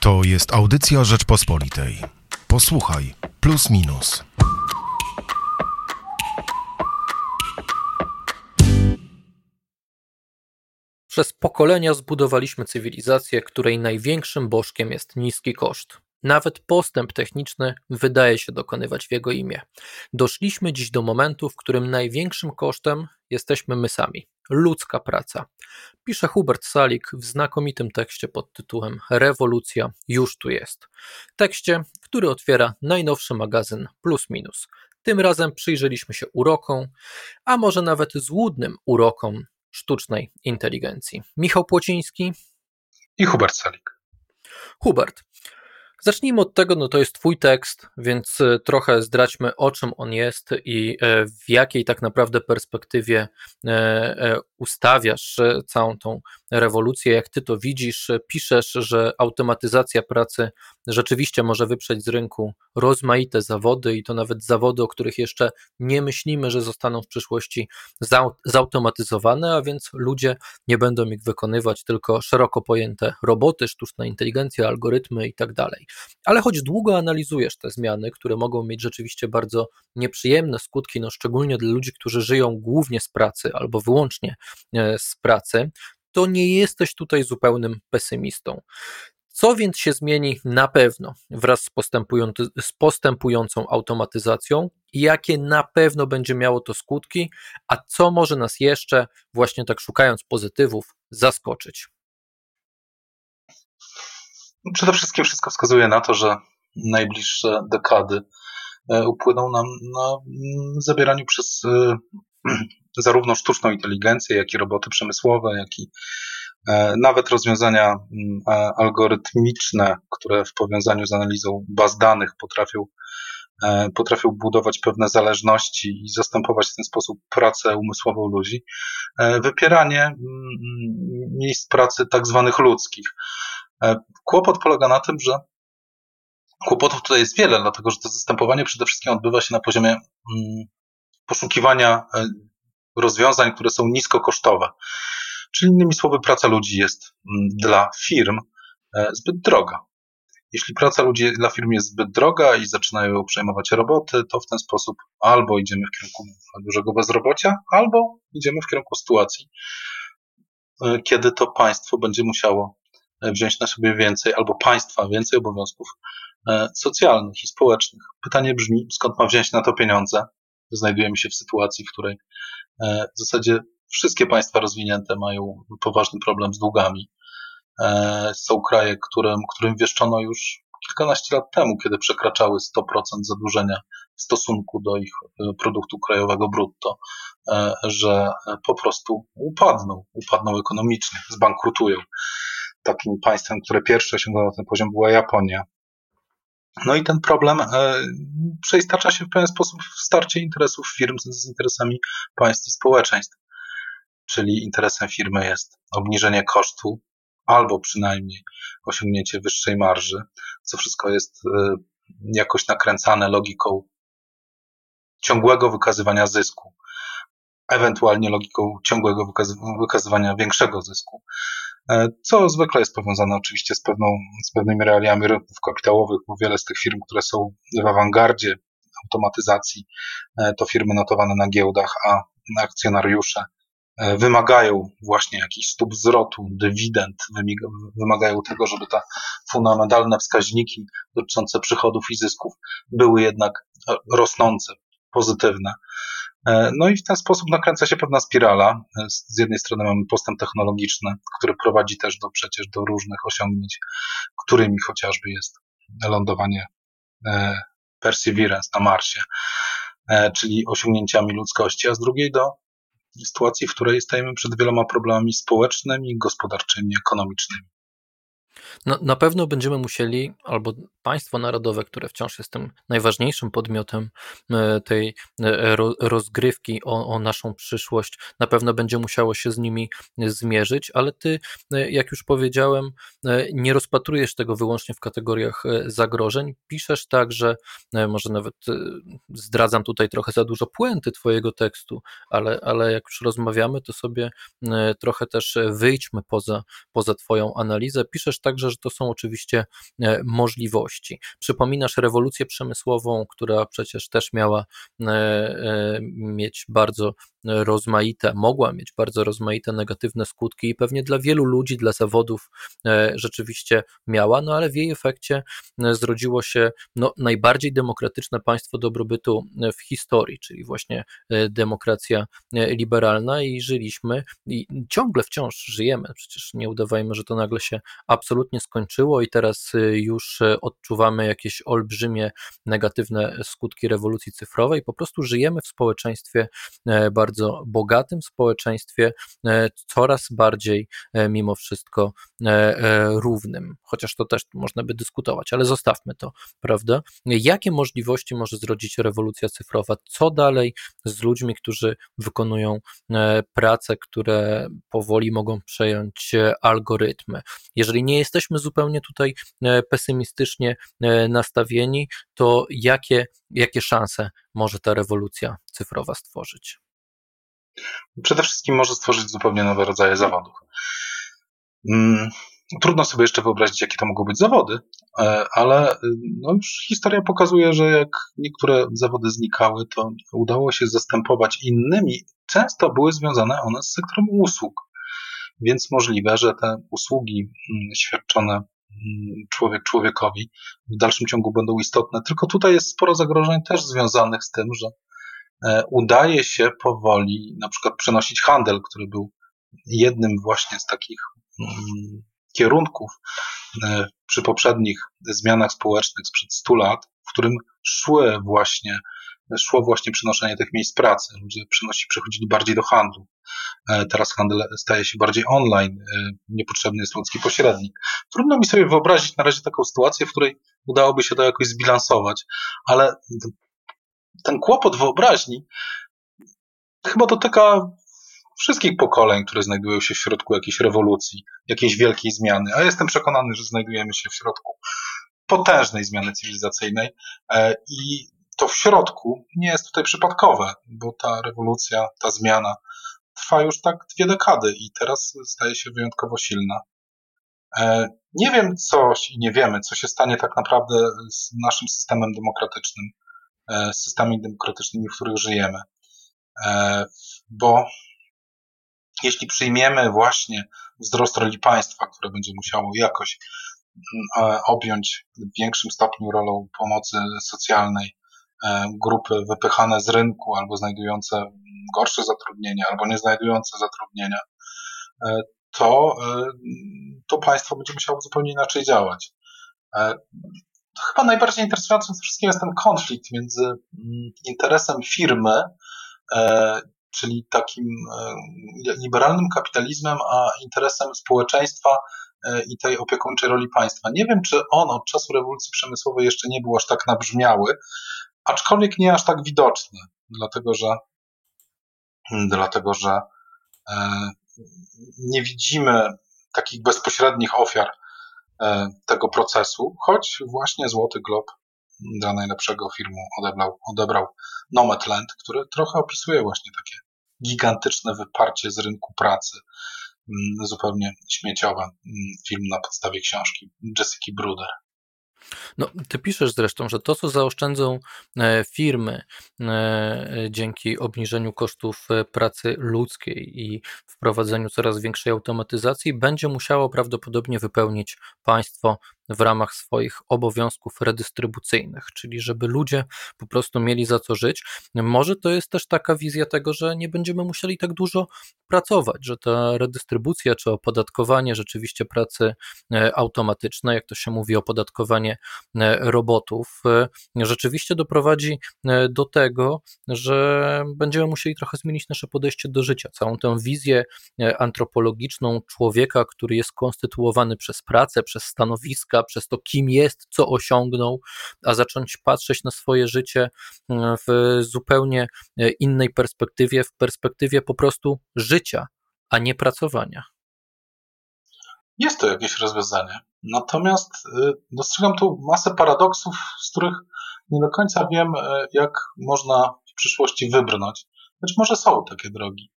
To jest audycja Rzeczpospolitej. Posłuchaj, plus minus. Przez pokolenia zbudowaliśmy cywilizację, której największym bożkiem jest niski koszt. Nawet postęp techniczny wydaje się dokonywać w jego imię. Doszliśmy dziś do momentu, w którym największym kosztem jesteśmy my sami ludzka praca. Pisze Hubert Salik w znakomitym tekście pod tytułem Rewolucja już tu jest. Tekście, który otwiera najnowszy magazyn Plus Minus. Tym razem przyjrzeliśmy się urokom, a może nawet złudnym urokom sztucznej inteligencji. Michał Płociński i Hubert Salik. Hubert, Zacznijmy od tego, no to jest Twój tekst, więc e, trochę zdradźmy o czym on jest i e, w jakiej tak naprawdę perspektywie e, ustawiasz całą tą rewolucję, jak Ty to widzisz. Piszesz, że automatyzacja pracy rzeczywiście może wyprzeć z rynku rozmaite zawody i to nawet zawody, o których jeszcze nie myślimy, że zostaną w przyszłości zautomatyzowane, a więc ludzie nie będą ich wykonywać, tylko szeroko pojęte roboty, sztuczna inteligencja, algorytmy i tak dalej. Ale choć długo analizujesz te zmiany, które mogą mieć rzeczywiście bardzo nieprzyjemne skutki, no szczególnie dla ludzi, którzy żyją głównie z pracy albo wyłącznie e, z pracy, to nie jesteś tutaj zupełnym pesymistą. Co więc się zmieni na pewno wraz z, z postępującą automatyzacją jakie na pewno będzie miało to skutki, a co może nas jeszcze, właśnie tak szukając pozytywów, zaskoczyć? Przede wszystkim wszystko wskazuje na to, że najbliższe dekady e, upłyną nam na mm, zabieraniu przez e, zarówno sztuczną inteligencję, jak i roboty przemysłowe, jak i e, nawet rozwiązania mm, algorytmiczne, które w powiązaniu z analizą baz danych potrafią, potrafią budować pewne zależności i zastępować w ten sposób pracę umysłową ludzi. Wypieranie mm, miejsc pracy tak zwanych ludzkich. E, kłopot polega na tym, że kłopotów tutaj jest wiele, dlatego że to zastępowanie przede wszystkim odbywa się na poziomie mm, poszukiwania e, rozwiązań, które są niskokosztowe. Czyli innymi słowy, praca ludzi jest mm, dla firm e, zbyt droga. Jeśli praca ludzi dla firm jest zbyt droga i zaczynają ją przejmować roboty, to w ten sposób albo idziemy w kierunku dużego bezrobocia, albo idziemy w kierunku sytuacji, kiedy to państwo będzie musiało wziąć na sobie więcej, albo państwa więcej obowiązków e, socjalnych i społecznych. Pytanie brzmi, skąd ma wziąć na to pieniądze? Znajdujemy się w sytuacji, w której e, w zasadzie wszystkie państwa rozwinięte mają poważny problem z długami. E, są kraje, którym, którym wieszczono już kilkanaście lat temu, kiedy przekraczały 100% zadłużenia w stosunku do ich produktu krajowego brutto, że po prostu upadną, upadną ekonomicznie, zbankrutują takim państwem, które pierwsze osiągnęło ten poziom, była Japonia. No i ten problem e, przeistacza się w pewien sposób w starcie interesów firm z, interesami państw i społeczeństw. Czyli interesem firmy jest obniżenie kosztu albo przynajmniej osiągnięcie wyższej marży, co wszystko jest e, jakoś nakręcane logiką ciągłego wykazywania zysku, ewentualnie logiką ciągłego wykazywania większego zysku. E, co zwykle jest powiązane oczywiście z, pewną, z pewnymi realiami rynków kapitałowych, bo wiele z tych firm, które są w awangardzie automatyzacji, e, to firmy notowane na giełdach, a akcjonariusze e, wymagają właśnie jakichś stóp zwrotu, dywidend, wymagają tego, żeby te fundamentalne wskaźniki dotyczące przychodów i zysków były jednak rosnące, pozytywne. E, no i w ten sposób nakręca się pewna spirala. E, z jednej strony mamy postęp technologiczny, który prowadzi też do przecież do różnych osiągnięć, którymi chociażby jest lądowanie e, Perseverance na Marsie, czyli osiągnięciami ludzkości, a z drugiej do sytuacji, w której stajemy przed wieloma problemami społecznymi, gospodarczymi, ekonomicznymi. No, na pewno będziemy musieli, albo państwo narodowe, które wciąż jest tym najważniejszym podmiotem e, tej e, rozgrywki o, o, naszą przyszłość, na pewno będzie musiało się z nimi zmierzyć, ale ty, e, jak już powiedziałem, nie rozpatrujesz tego wyłącznie w kategoriach zagrożeń. Piszesz tak, że może nawet zdradzam tutaj trochę za dużo puenty twojego tekstu, ale, ale jak już rozmawiamy, to sobie trochę też wyjdźmy poza, poza twoją analizę. Piszesz tak, także, że to są oczywiście możliwości. Przypominasz rewolucję przemysłową, która przecież też miała mieć bardzo rozmaite, mogła mieć bardzo rozmaite negatywne skutki i pewnie dla wielu ludzi, dla zawodów e, rzeczywiście miała, no ale w jej efekcie e, zrodziło się no, najbardziej demokratyczne państwo dobrobytu e, w historii, czyli właśnie demokracja liberalna i żyliśmy i ciągle wciąż żyjemy, przecież nie udawajmy, że to nagle się absolutnie skończyło i teraz już odczuwamy jakieś olbrzymie negatywne skutki rewolucji cyfrowej, po prostu żyjemy w społeczeństwie bardzo bardzo bogatym społeczeństwie, e, coraz bardziej e, mimo wszystko e, równym. Chociaż to też można by dyskutować, ale zostawmy to, prawda? Jakie możliwości może zrodzić rewolucja cyfrowa? Co dalej z ludźmi, którzy wykonują prace, które powoli mogą przejąć algorytmy? Jeżeli nie jesteśmy zupełnie tutaj pesymistycznie nastawieni, to jakie, jakie szanse może ta rewolucja cyfrowa stworzyć? Przede wszystkim może stworzyć zupełnie nowe rodzaje zawodów. Mm, trudno sobie jeszcze wyobrazić, jakie to mogą być zawody, e, ale no już historia pokazuje, że jak niektóre zawody znikały, to udało się zastępować innymi. Często były związane one z sektorem usług, więc możliwe, że te usługi mm, świadczone mm, człowiek człowiekowi w dalszym ciągu będą istotne. Tylko tutaj jest sporo zagrożeń też związanych z tym, że E, udaje się powoli na przykład przenosić handel, który był jednym właśnie z takich mm, kierunków e, przy poprzednich zmianach społecznych sprzed 100 lat, w którym szły właśnie, szło właśnie przenoszenie tych miejsc pracy. Ludzie przenosi, przechodzili bardziej do handlu. E, teraz handel staje się bardziej online, niepotrzebny jest ludzki pośrednik. Trudno mi sobie wyobrazić na razie taką sytuację, w której udałoby się to jakoś zbilansować, ale ten kłopot wyobraźni chyba dotyka wszystkich pokoleń, które znajdują się w środku jakiejś rewolucji, jakiejś wielkiej zmiany. A jestem przekonany, że znajdujemy się w środku potężnej zmiany cywilizacyjnej e, i to w środku nie jest tutaj przypadkowe, bo ta rewolucja, ta zmiana trwa już tak dwie dekady i teraz staje się wyjątkowo silna. E, nie wiem coś i nie wiemy, co się stanie tak naprawdę z naszym systemem demokratycznym. E, systemami demokratycznymi, w których żyjemy. E, bo jeśli przyjmiemy właśnie wzrost roli państwa, które będzie musiało jakoś mm, objąć w większym stopniu rolą pomocy socjalnej grupy wypychane z rynku albo znajdujące gorsze zatrudnienie, albo nie znajdujące zatrudnienia, to, to państwo będzie musiało zupełnie inaczej działać chyba najbardziej interesującym z wszystkim jest ten konflikt między mm, interesem firmy, e, czyli takim e, liberalnym kapitalizmem, a interesem społeczeństwa e, i tej opiekuńczej roli państwa. Nie wiem, czy on od czasu rewolucji przemysłowej jeszcze nie był aż tak nabrzmiały, aczkolwiek nie aż tak widoczny, dlatego że, dlatego że nie widzimy takich bezpośrednich ofiar E, tego procesu, choć właśnie Złoty Glob dla najlepszego filmu odebrał, odebrał Nomadland, który trochę opisuje właśnie takie gigantyczne wyparcie z rynku pracy, mm, zupełnie śmieciowe. Mm, film na podstawie książki Jessica Bruder. No, ty piszesz zresztą, że to, co zaoszczędzą e, firmy e, dzięki obniżeniu kosztów e, pracy ludzkiej i wprowadzeniu coraz większej automatyzacji, będzie musiało prawdopodobnie wypełnić państwo w ramach swoich obowiązków redystrybucyjnych, czyli żeby ludzie po prostu mieli za co żyć. Może to jest też taka wizja tego, że nie będziemy musieli tak dużo pracować, że ta redystrybucja czy opodatkowanie rzeczywiście pracy e, automatycznej, jak to się mówi, opodatkowanie e, robotów, e, rzeczywiście doprowadzi do tego, że będziemy musieli trochę zmienić nasze podejście do życia, całą tę wizję antropologiczną człowieka, który jest konstytuowany przez pracę, przez stanowiska, przez to, kim jest, co osiągnął, a zacząć patrzeć na swoje życie e, w zupełnie e, innej perspektywie, w perspektywie po prostu życia, a nie pracowania. Jest to jakieś rozwiązanie. Natomiast e, dostrzegam tu masę paradoksów, z których nie do końca wiem, jak można w przyszłości wybrnąć. Być może są takie drogi.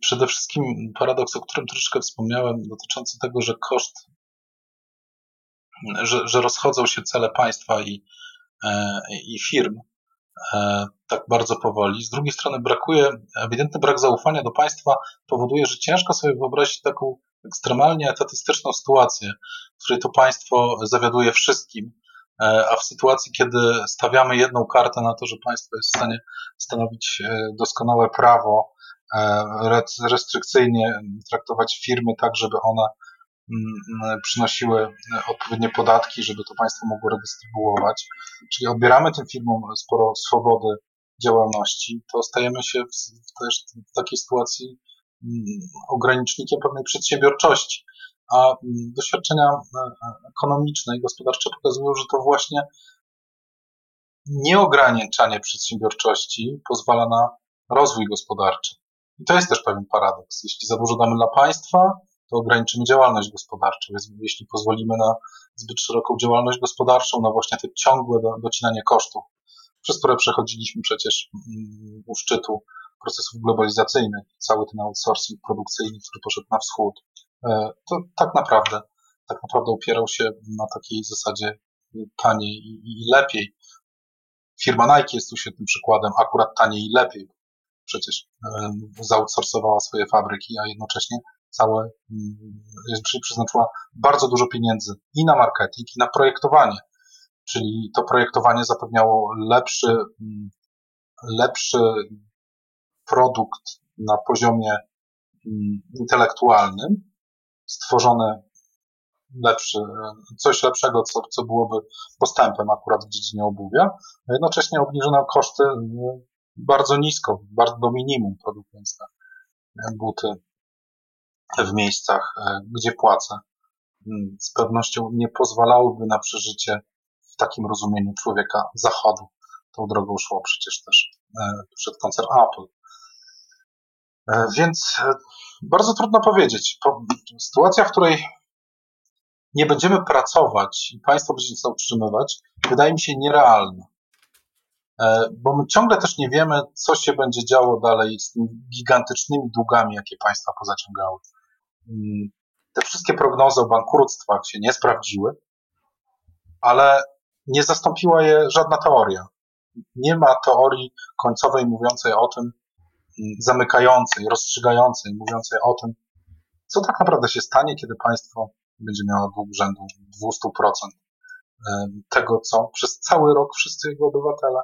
Przede wszystkim paradoks, o którym troszeczkę wspomniałem, dotyczący tego, że koszt że, że rozchodzą się cele państwa i, i firm tak bardzo powoli. Z drugiej strony brakuje, ewidentny brak zaufania do państwa powoduje, że ciężko sobie wyobrazić taką ekstremalnie etatystyczną sytuację, w której to państwo zawiaduje wszystkim, e, a w sytuacji, kiedy stawiamy jedną kartę na to, że państwo jest w stanie stanowić e, doskonałe prawo, e, restrykcyjnie traktować firmy tak, żeby one przynosiły odpowiednie podatki, żeby to państwo mogło redystrybuować. Czyli odbieramy tym firmom sporo swobody działalności, to stajemy się w, też w takiej sytuacji Mm, ogranicznikiem pewnej przedsiębiorczości. A mm, doświadczenia e, e, ekonomiczne i gospodarcze pokazują, że to właśnie nieograniczanie przedsiębiorczości pozwala na rozwój gospodarczy. I to jest też pewien paradoks. Jeśli za dużo damy dla państwa, to ograniczymy działalność gospodarczą. Więc jeśli pozwolimy na zbyt szeroką działalność gospodarczą, na właśnie te ciągłe docinanie kosztów, przez które przechodziliśmy przecież mm, u szczytu procesów globalizacyjnych, cały ten outsourcing produkcyjny, który poszedł na wschód, e, to tak naprawdę, tak naprawdę opierał się na takiej zasadzie taniej i, lepiej. Firma Nike jest tu świetnym przykładem, akurat taniej i lepiej. Przecież e, zoutsourcowała swoje fabryki, a jednocześnie całe, mm, przeznaczyła bardzo dużo pieniędzy i na marketing, i na projektowanie. Czyli to projektowanie zapewniało lepszy, mm, lepszy produkt na poziomie mm, intelektualnym, stworzone lepszy, coś lepszego, co, co byłoby postępem akurat w dziedzinie obuwia, a jednocześnie obniżono koszty bardzo nisko, bardzo do minimum produkując te buty w miejscach, e, gdzie płacę. Mm, z pewnością nie pozwalałyby na przeżycie w takim rozumieniu człowieka zachodu. Tą drogą szło przecież też e, przed koncern Apple. E, więc bardzo trudno powiedzieć. Sytuacja, w której nie będziemy pracować i państwo będzie nas utrzymywać, wydaje mi się nierealna. E, bo my ciągle też nie wiemy, co się będzie działo dalej z tymi gigantycznymi długami, jakie państwa pozaciągały. Mm, te wszystkie prognozy o bankructwach się nie sprawdziły, ale nie zastąpiła je żadna teoria. Nie ma teorii końcowej mówiącej o tym, zamykającej, rozstrzygającej, mówiącej o tym, co tak naprawdę się stanie, kiedy państwo będzie miało dług rzędu 200% tego, co przez cały rok wszyscy jego obywatele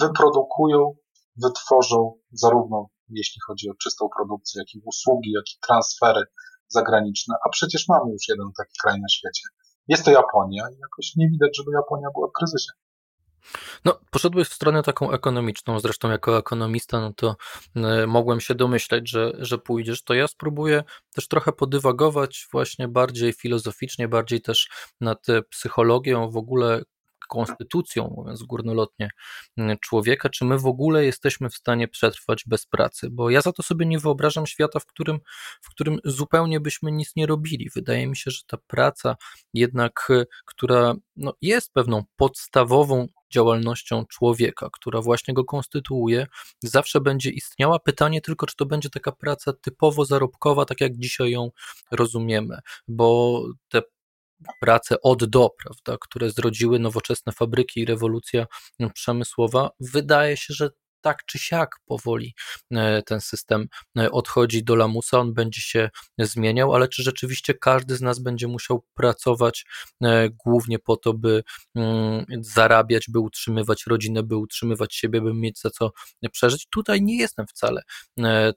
wyprodukują, wytworzą, zarówno jeśli chodzi o czystą produkcję, jak i usługi, jak i transfery zagraniczne, a przecież mamy już jeden taki kraj na świecie. Jest to Japonia i jakoś nie widać, żeby Japonia była w kryzysie. No, poszedłeś w stronę taką ekonomiczną, zresztą jako ekonomista, no to y, mogłem się domyśleć, że, że pójdziesz, to ja spróbuję też trochę podywagować właśnie bardziej filozoficznie, bardziej też nad psychologią w ogóle konstytucją, mówiąc górnolotnie, mm, człowieka, czy my w ogóle jesteśmy w stanie przetrwać bez pracy, bo ja za to sobie nie wyobrażam świata, w którym, w którym zupełnie byśmy nic nie robili. Wydaje mi się, że ta praca jednak, y, która no, jest pewną podstawową działalnością człowieka, która właśnie go konstytuuje, zawsze będzie istniała. Pytanie tylko, czy to będzie taka praca typowo zarobkowa, tak jak dzisiaj ją rozumiemy, bo te prace od do, prawda, które zrodziły nowoczesne fabryki i rewolucja przemysłowa, wydaje się, że tak czy siak powoli e, ten system e, odchodzi do lamusa, on będzie się zmieniał, ale czy rzeczywiście każdy z nas będzie musiał pracować e, głównie po to, by mm, zarabiać, by utrzymywać rodzinę, by utrzymywać siebie, by mieć za co przeżyć? Tutaj nie jestem wcale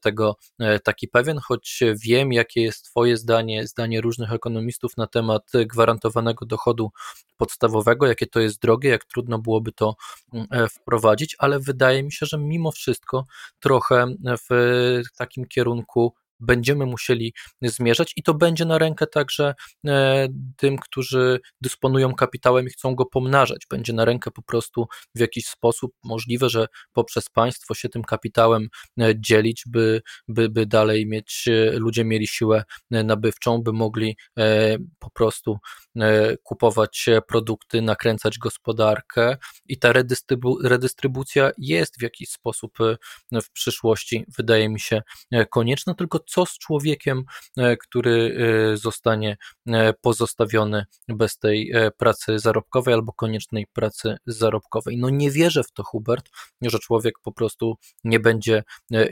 tego taki pewien, choć wiem, jakie jest Twoje zdanie, zdanie różnych ekonomistów na temat gwarantowanego dochodu podstawowego, jakie to jest drogie, jak trudno byłoby to mm, wprowadzić, ale wydaje mi się, że mimo wszystko trochę w takim kierunku będziemy musieli zmierzać i to będzie na rękę także e, tym, którzy dysponują kapitałem i chcą go pomnażać. Będzie na rękę po prostu w jakiś sposób możliwe, że poprzez państwo się tym kapitałem e, dzielić, by, by, by dalej mieć, e, ludzie mieli siłę nabywczą, by mogli po prostu kupować produkty, nakręcać gospodarkę i ta redystrybu redystrybucja jest w jakiś sposób w przyszłości, wydaje mi się, konieczna, tylko co z człowiekiem, który zostanie pozostawiony bez tej pracy zarobkowej albo koniecznej pracy zarobkowej. No nie wierzę w to, Hubert, że człowiek po prostu nie będzie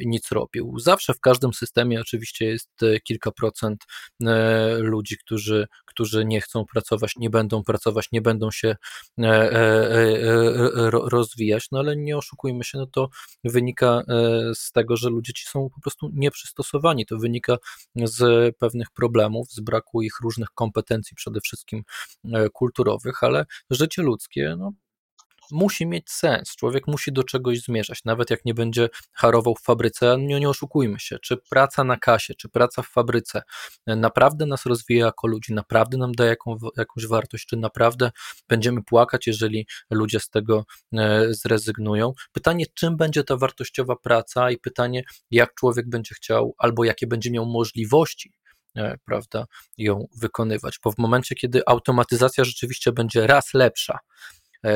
nic robił. Zawsze w każdym systemie oczywiście jest kilka procent ludzi, którzy, którzy nie chcą pracować, nie będą pracować, nie będą się rozwijać, no ale nie oszukujmy się, no to wynika z tego, że ludzie ci są po prostu nieprzystosowani. To wynika z pewnych problemów, z braku ich różnych kompetencji, przede wszystkim e, kulturowych, ale życie ludzkie no, musi mieć sens. Człowiek musi do czegoś zmierzać, nawet jak nie będzie harował w fabryce. Nie, nie oszukujmy się, czy praca na kasie, czy praca w fabryce e, naprawdę nas rozwija jako ludzi, naprawdę nam daje jaką, jakąś wartość, czy naprawdę będziemy płakać, jeżeli ludzie z tego e, zrezygnują. Pytanie, czym będzie ta wartościowa praca i pytanie, jak człowiek będzie chciał, albo jakie będzie miał możliwości e, prawda, ją wykonywać. Bo w momencie, kiedy automatyzacja rzeczywiście będzie raz lepsza,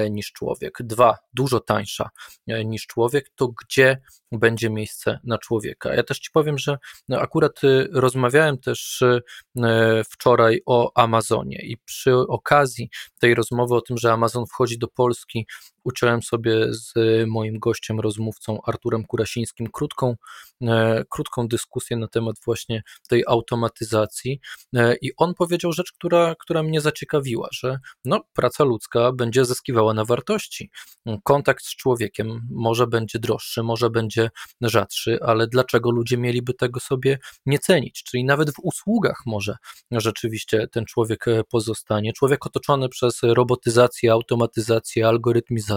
niż człowiek, dwa, dużo tańsza e, niż człowiek, to gdzie będzie miejsce na człowieka? Ja też Ci powiem, że no, akurat y, rozmawiałem też y, e, wczoraj o Amazonie i przy okazji tej rozmowy o tym, że Amazon wchodzi do Polski, uczyłem sobie z moim gościem, rozmówcą Arturem Kurasińskim krótką, krótką dyskusję na temat właśnie tej automatyzacji i on powiedział rzecz, która, która mnie zaciekawiła, że no, praca ludzka będzie zyskiwała zyskiwała na wartości. Kontakt z człowiekiem może będzie droższy, może będzie rzadszy, ale dlaczego ludzie mieliby tego sobie nie cenić? Czyli nawet w usługach może rzeczywiście ten człowiek e, pozostanie. Człowiek otoczony przez robotyzację, automatyzację, algorytmizację,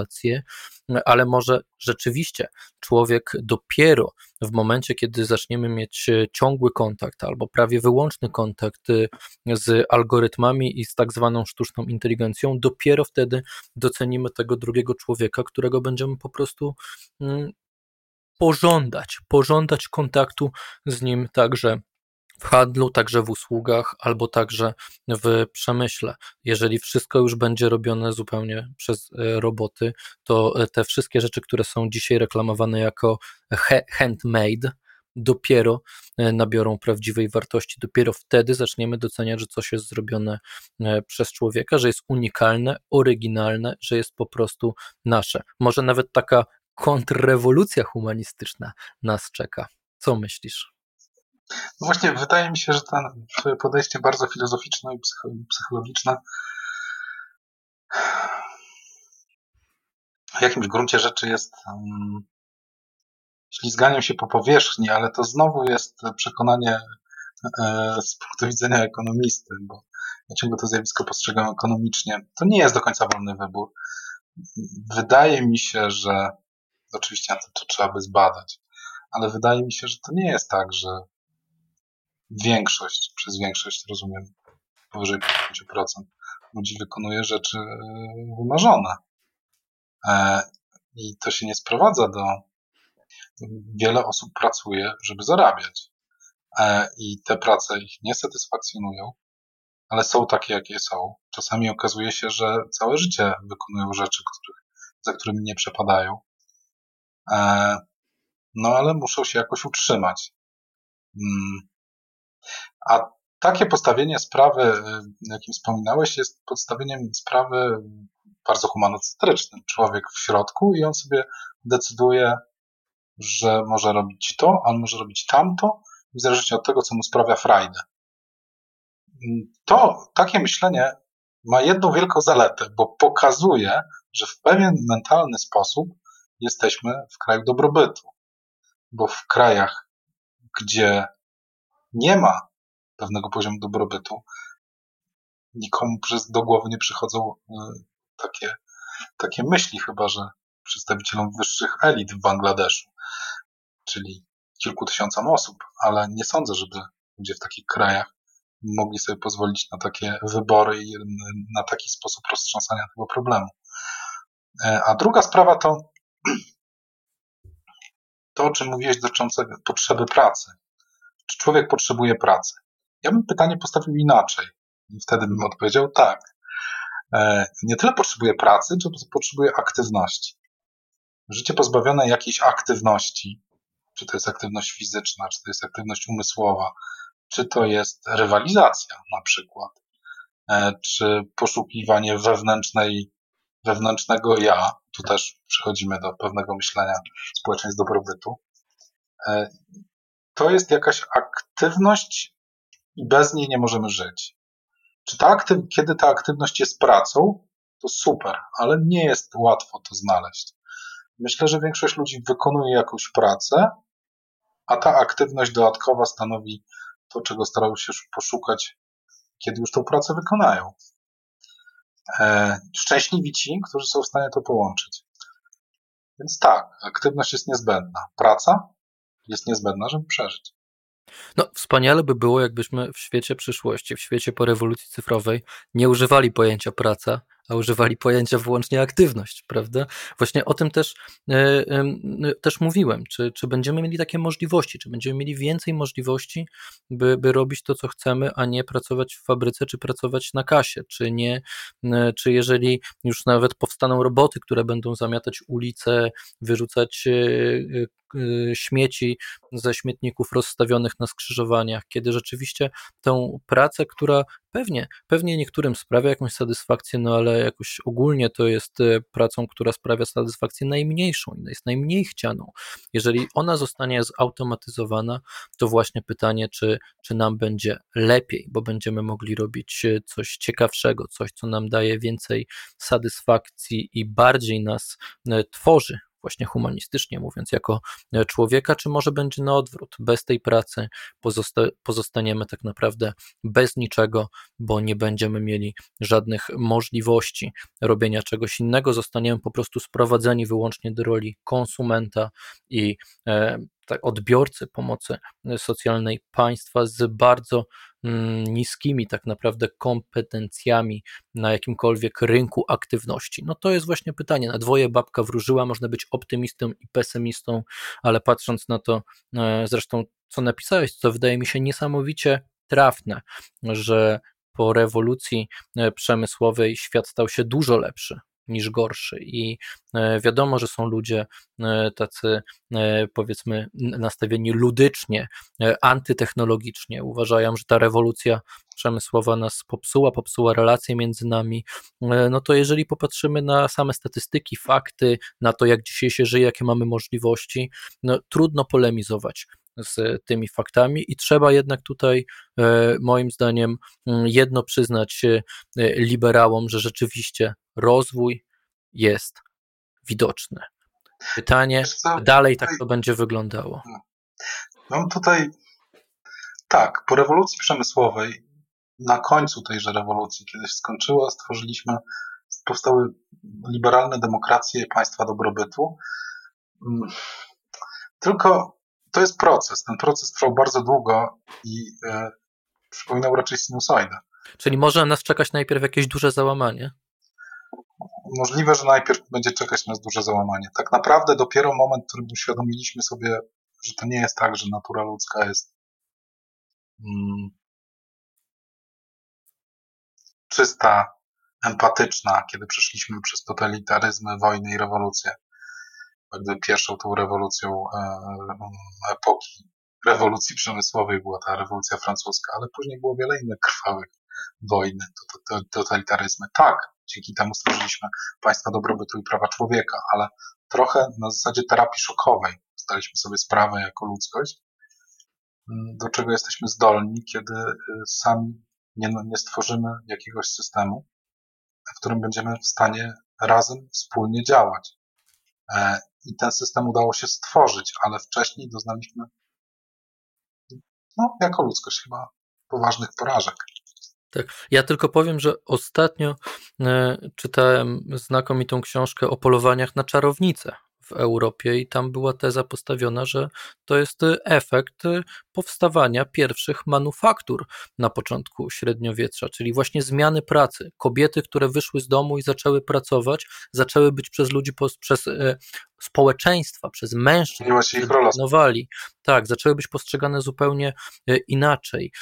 ale może rzeczywiście człowiek dopiero w momencie, kiedy zaczniemy mieć e, ciągły kontakt albo prawie wyłączny kontakt e, z algorytmami i z tak zwaną sztuczną inteligencją, dopiero wtedy docenimy tego drugiego człowieka, którego będziemy po prostu mm, pożądać, pożądać kontaktu z nim także w handlu, także w usługach, albo także w przemyśle. Jeżeli wszystko już będzie robione zupełnie przez e, roboty, to e, te wszystkie rzeczy, które są dzisiaj reklamowane jako handmade, dopiero e, nabiorą prawdziwej wartości. Dopiero wtedy zaczniemy doceniać, że coś jest zrobione przez człowieka, że jest unikalne, oryginalne, że jest po prostu nasze. Może nawet taka kontrrewolucja humanistyczna nas czeka. Co myślisz? No właśnie, wydaje mi się, że to podejście bardzo filozoficzne i psychologiczne w jakimś gruncie rzeczy jest ślizganiem się po powierzchni, ale to znowu jest przekonanie e, z punktu widzenia ekonomisty, bo ja ciągle to zjawisko postrzegam ekonomicznie. To nie jest do końca wolny wybór. Wydaje mi się, że oczywiście to trzeba by zbadać, ale wydaje mi się, że to nie jest tak, że większość, przez większość rozumiem powyżej 50% ludzi wykonuje rzeczy e, wymarzone. E, I to się nie sprowadza do. Wiele osób pracuje, żeby zarabiać. E, I te prace ich nie satysfakcjonują, ale są takie, jakie są. Czasami okazuje się, że całe życie wykonują rzeczy, których, za którymi nie przepadają. No ale muszą się jakoś utrzymać. Mm. A takie postawienie sprawy, y, jakim wspominałeś, jest postawieniem sprawy bardzo humanocentrycznym. Człowiek w środku i on sobie decyduje, że może robić to, a może robić tamto, w zależności od tego, co mu sprawia frajdę. To, takie myślenie ma jedną wielką zaletę, bo pokazuje, że w pewien mentalny sposób jesteśmy w kraju dobrobytu. Bo w krajach, gdzie nie ma pewnego poziomu dobrobytu. Nikomu przez do głowy nie przychodzą e, takie, takie myśli, chyba że przedstawicielom wyższych elit w Bangladeszu, czyli kilku tysiącom osób, ale nie sądzę, żeby ludzie w takich krajach mogli sobie pozwolić na takie wybory i na taki sposób roztrząsania tego problemu. E, a druga sprawa to to, o czym mówiłeś dotyczące potrzeby pracy. Czy człowiek potrzebuje pracy? Ja bym pytanie postawił inaczej. I wtedy bym odpowiedział tak. E, nie tyle potrzebuje pracy, czy potrzebuje aktywności. Życie pozbawione jakiejś aktywności czy to jest aktywność fizyczna, czy to jest aktywność umysłowa, czy to jest rywalizacja na przykład, e, czy poszukiwanie wewnętrznej, wewnętrznego ja, tu też przechodzimy do pewnego myślenia społeczeństw dobrobytu, e, to jest jakaś aktywność i bez niej nie możemy żyć. Czy ta aktyw, kiedy ta aktywność jest pracą, to super, ale nie jest łatwo to znaleźć. Myślę, że większość ludzi wykonuje jakąś pracę, a ta aktywność dodatkowa stanowi to, czego starają się poszukać, kiedy już tą pracę wykonają. E, szczęśliwi ci, którzy są w stanie to połączyć. Więc tak, aktywność jest niezbędna. Praca jest niezbędna, żeby przeżyć. No, wspaniale by było, jakbyśmy w świecie przyszłości, w świecie po rewolucji cyfrowej nie używali pojęcia praca, a używali pojęcia wyłącznie aktywność, prawda? Właśnie o tym też, e, e, też mówiłem. Czy, czy będziemy mieli takie możliwości, czy będziemy mieli więcej możliwości, by, by robić to, co chcemy, a nie pracować w fabryce, czy pracować na kasie, czy nie, e, czy jeżeli już nawet powstaną roboty, które będą zamiatać ulice, wyrzucać śmieci ze śmietników rozstawionych na skrzyżowaniach, kiedy rzeczywiście tę pracę, która pewnie, pewnie niektórym sprawia jakąś satysfakcję, no ale jakoś ogólnie to jest e, pracą, która sprawia satysfakcję najmniejszą i jest najmniej chcianą. Jeżeli ona zostanie zautomatyzowana, to właśnie pytanie, czy, czy nam będzie lepiej, bo będziemy mogli robić e, coś ciekawszego, coś, co nam daje więcej satysfakcji i bardziej nas e, tworzy właśnie humanistycznie mówiąc, jako e, człowieka, czy może będzie na odwrót, bez tej pracy pozosta pozostaniemy tak naprawdę bez niczego, bo nie będziemy mieli żadnych możliwości robienia czegoś innego, zostaniemy po prostu sprowadzeni wyłącznie do roli konsumenta i e, tak, odbiorcy pomocy socjalnej państwa z bardzo mm, niskimi tak naprawdę kompetencjami na jakimkolwiek rynku aktywności? No to jest właśnie pytanie. Na dwoje babka wróżyła, można być optymistą i pesymistą, ale patrząc na to, e, zresztą co napisałeś, co wydaje mi się niesamowicie trafne, że po rewolucji e, przemysłowej świat stał się dużo lepszy niż gorszy. I e, wiadomo, że są ludzie e, tacy, e, powiedzmy, nastawieni ludycznie, antytechnologicznie. Uważają, że ta rewolucja przemysłowa nas popsuła, popsuła relacje między nami. No to jeżeli popatrzymy na same statystyki, fakty, na to, jak dzisiaj się żyje, jakie mamy możliwości, no trudno polemizować z tymi faktami i trzeba jednak tutaj, moim zdaniem, jedno przyznać liberałom, że rzeczywiście rozwój jest widoczny. Pytanie, dalej tak to będzie wyglądało. Mam tutaj, tak, po rewolucji przemysłowej, na końcu tejże rewolucji, kiedy się skończyła, stworzyliśmy, powstały liberalne demokracje, państwa dobrobytu. Mm, tylko to jest proces. Ten proces trwał bardzo długo i e, przypominał raczej sinusoidę. Czyli może nas czekać najpierw jakieś duże załamanie? Możliwe, że najpierw będzie czekać nas duże załamanie. Tak naprawdę dopiero moment, w którym uświadomiliśmy sobie, że to nie jest tak, że natura ludzka jest mm, czysta, empatyczna, kiedy przeszliśmy przez totalitaryzmy, wojny i rewolucje. Jakby pierwszą tą rewolucją e, epoki rewolucji przemysłowej była ta rewolucja francuska, ale później było wiele innych krwawych wojny, totalitaryzmy. Tak, dzięki temu stworzyliśmy państwa dobrobytu i prawa człowieka, ale trochę na zasadzie terapii szokowej zdaliśmy sobie sprawę jako ludzkość, mm, do czego jesteśmy zdolni, kiedy y, sami nie, nie stworzymy jakiegoś systemu, w którym będziemy w stanie razem, wspólnie działać. E, I ten system udało się stworzyć, ale wcześniej doznaliśmy, no, jako ludzkość chyba poważnych porażek. Tak. Ja tylko powiem, że ostatnio e, czytałem znakomitą książkę o polowaniach na czarownice w Europie i tam była teza postawiona, że to jest efekt powstawania pierwszych manufaktur na początku średniowiecza, czyli właśnie zmiany pracy. Kobiety, które wyszły z domu i zaczęły pracować, zaczęły być przez ludzi, przez e, społeczeństwa, przez mężczyzn, planowali, tak, zaczęły być postrzegane zupełnie inaczej.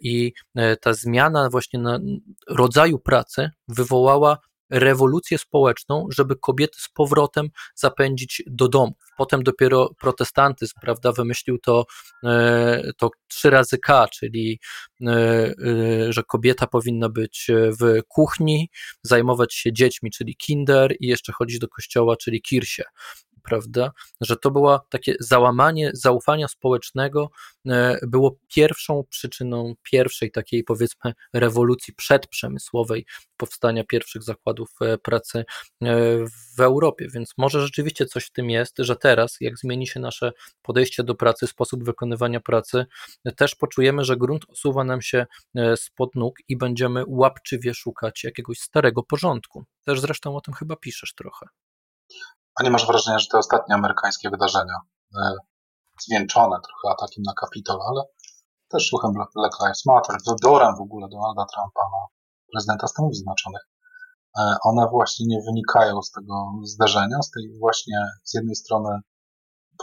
I ta zmiana właśnie na rodzaju pracy wywołała rewolucję społeczną, żeby kobiety z powrotem zapędzić do domu. Potem dopiero protestantyzm, prawda, wymyślił to, e, to trzy razy K, czyli e, e, że kobieta powinna być w kuchni, zajmować się dziećmi, czyli kinder i jeszcze chodzić do kościoła, czyli kirsie prawda, że to było takie załamanie zaufania społecznego, e, było pierwszą przyczyną pierwszej takiej powiedzmy rewolucji przedprzemysłowej, powstania pierwszych zakładów e, pracy e, w Europie, więc może rzeczywiście coś w tym jest, że teraz, jak zmieni się nasze podejście do pracy, sposób wykonywania pracy, też poczujemy, że grunt osuwa nam się spod nóg i będziemy łapczywie szukać jakiegoś starego porządku. Też zresztą o tym chyba piszesz trochę. A nie masz wrażenia, że te ostatnie amerykańskie wydarzenia, e, zwieńczone trochę atakiem na Kapitol, ale też słuchem Black Lives Matter, wyborem w ogóle Donalda Trumpa na prezydenta Stanów Zjednoczonych, e, one właśnie nie wynikają z tego zdarzenia, z tej właśnie z jednej strony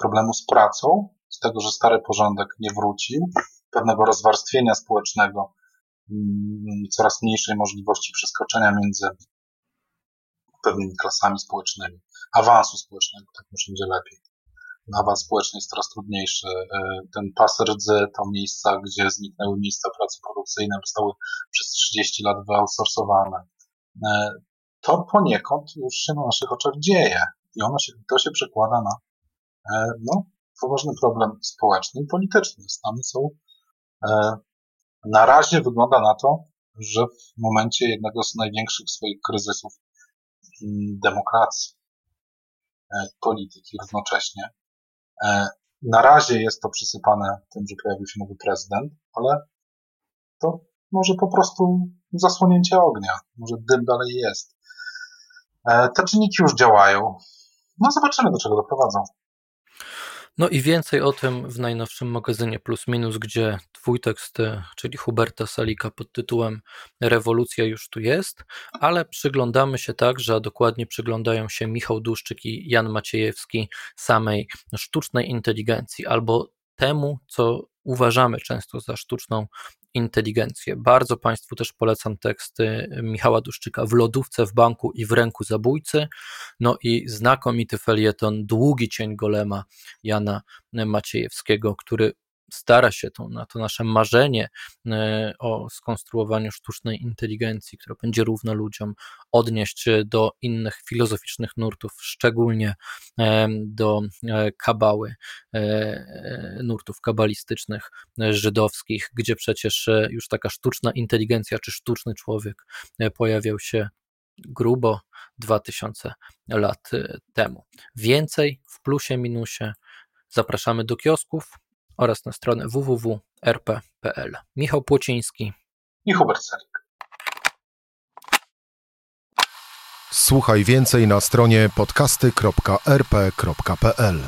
problemu z pracą, z tego, że stary porządek nie wrócił, pewnego rozwarstwienia społecznego, mm, coraz mniejszej możliwości przeskoczenia między pewnymi klasami społecznymi awansu społecznego, tak może będzie lepiej. Awans społeczny jest coraz trudniejszy. E, ten pas rdzy, to miejsca, gdzie zniknęły miejsca pracy produkcyjne, zostały przez 30 lat wyoutsourcowane. E, to poniekąd już się na naszych oczach dzieje i ono się, to się przekłada na e, no, poważny problem społeczny i polityczny. Stany są na razie wygląda na to, że w momencie jednego z największych swoich kryzysów mm, demokracji polityki równocześnie. E, na razie jest to przysypane tym, że pojawił się nowy prezydent, ale to może po prostu zasłonięcie ognia, może dym dalej jest. E, te czynniki już działają. No zobaczymy, do czego doprowadzą. No i więcej o tym w najnowszym magazynie Plus Minus, gdzie twój tekst, e, czyli Huberta Salika pod tytułem Rewolucja już tu jest, ale przyglądamy się także, a dokładnie przyglądają się Michał Duszczyk i Jan Maciejewski samej sztucznej inteligencji albo temu, co uważamy często za sztuczną inteligencję. Bardzo Państwu też polecam teksty Michała Duszczyka w lodówce, w banku i w ręku zabójcy. No i znakomity felieton Długi cień golema Jana Maciejewskiego, który stara się to, na to nasze marzenie e, o skonstruowaniu sztucznej inteligencji, która będzie równa ludziom, odnieść do innych filozoficznych nurtów, szczególnie e, do e, kabały, nurtów kabalistycznych żydowskich, gdzie przecież już taka sztuczna inteligencja czy sztuczny człowiek pojawiał się grubo 2000 lat temu. Więcej w plusie, minusie. Zapraszamy do kiosków, oraz na stronę www.rp.pl. Michał Płociński i Hubert Salik. Słuchaj więcej na stronie podcasty.rp.pl.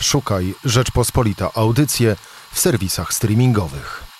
Szukaj Rzeczpospolita Audycje w serwisach streamingowych.